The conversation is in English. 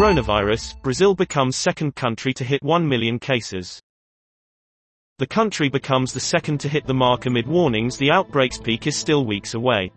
Coronavirus, Brazil becomes second country to hit 1 million cases. The country becomes the second to hit the mark amid warnings the outbreak's peak is still weeks away.